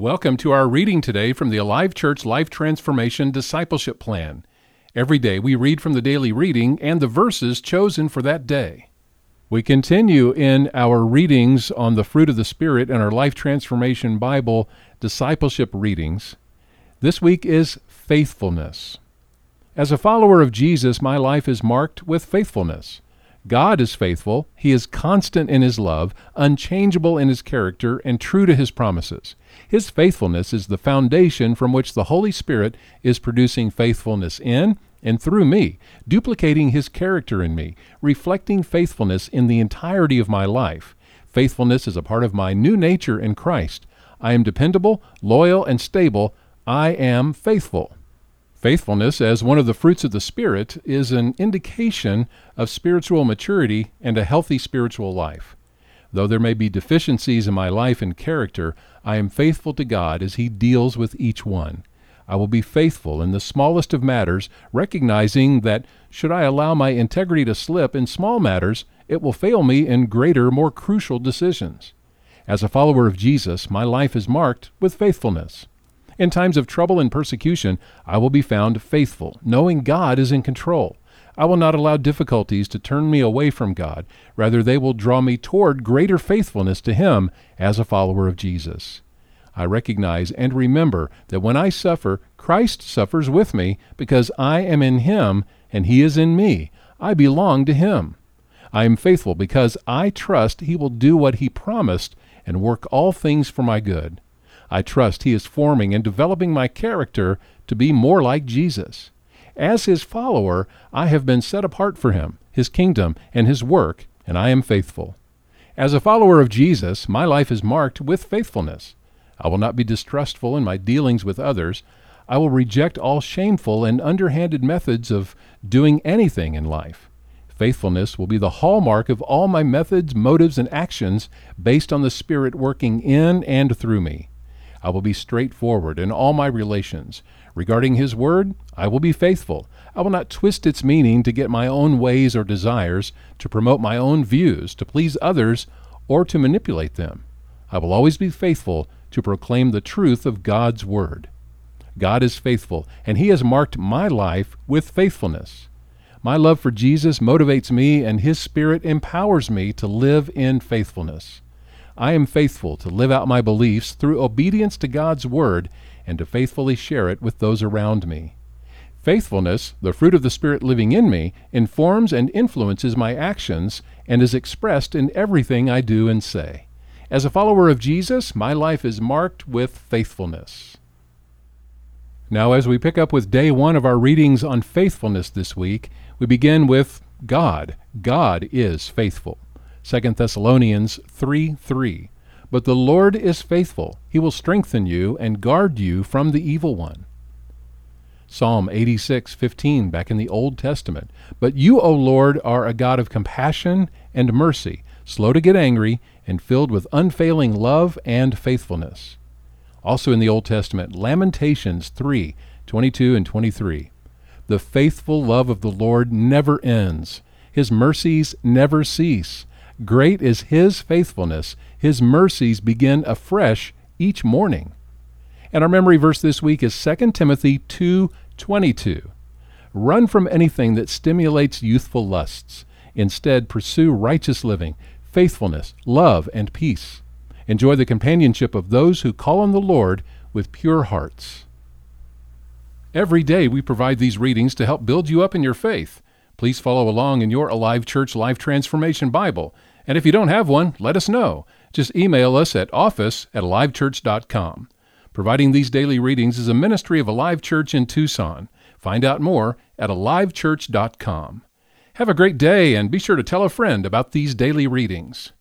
Welcome to our reading today from the Alive Church Life Transformation Discipleship Plan. Every day we read from the daily reading and the verses chosen for that day. We continue in our readings on the fruit of the Spirit in our Life Transformation Bible discipleship readings. This week is faithfulness. As a follower of Jesus, my life is marked with faithfulness. God is faithful. He is constant in his love, unchangeable in his character, and true to his promises. His faithfulness is the foundation from which the Holy Spirit is producing faithfulness in and through me, duplicating his character in me, reflecting faithfulness in the entirety of my life. Faithfulness is a part of my new nature in Christ. I am dependable, loyal, and stable. I am faithful. Faithfulness, as one of the fruits of the Spirit, is an indication of spiritual maturity and a healthy spiritual life. Though there may be deficiencies in my life and character, I am faithful to God as He deals with each one. I will be faithful in the smallest of matters, recognizing that should I allow my integrity to slip in small matters, it will fail me in greater, more crucial decisions. As a follower of Jesus, my life is marked with faithfulness. In times of trouble and persecution, I will be found faithful, knowing God is in control. I will not allow difficulties to turn me away from God. Rather, they will draw me toward greater faithfulness to Him as a follower of Jesus. I recognize and remember that when I suffer, Christ suffers with me because I am in Him and He is in me. I belong to Him. I am faithful because I trust He will do what He promised and work all things for my good. I trust He is forming and developing my character to be more like Jesus. As His follower, I have been set apart for Him, His kingdom, and His work, and I am faithful. As a follower of Jesus, my life is marked with faithfulness. I will not be distrustful in my dealings with others. I will reject all shameful and underhanded methods of doing anything in life. Faithfulness will be the hallmark of all my methods, motives, and actions based on the Spirit working in and through me. I will be straightforward in all my relations. Regarding His Word, I will be faithful. I will not twist its meaning to get my own ways or desires, to promote my own views, to please others, or to manipulate them. I will always be faithful to proclaim the truth of God's Word. God is faithful, and He has marked my life with faithfulness. My love for Jesus motivates me, and His Spirit empowers me to live in faithfulness. I am faithful to live out my beliefs through obedience to God's Word and to faithfully share it with those around me. Faithfulness, the fruit of the Spirit living in me, informs and influences my actions and is expressed in everything I do and say. As a follower of Jesus, my life is marked with faithfulness. Now, as we pick up with day one of our readings on faithfulness this week, we begin with God. God is faithful. 2 Thessalonians 3 3. But the Lord is faithful. He will strengthen you and guard you from the evil one. Psalm 86:15 back in the Old Testament. But you, O Lord, are a God of compassion and mercy, slow to get angry, and filled with unfailing love and faithfulness. Also in the Old Testament, Lamentations 3:22 and 23. The faithful love of the Lord never ends. His mercies never cease. Great is his faithfulness. His mercies begin afresh each morning. And our memory verse this week is 2 Timothy 2:22. Run from anything that stimulates youthful lusts. Instead, pursue righteous living, faithfulness, love, and peace. Enjoy the companionship of those who call on the Lord with pure hearts. Every day we provide these readings to help build you up in your faith. Please follow along in your Alive Church Life Transformation Bible. And if you don't have one, let us know. Just email us at office at alivechurch.com. Providing these daily readings is a ministry of Alive Church in Tucson. Find out more at alivechurch.com. Have a great day and be sure to tell a friend about these daily readings.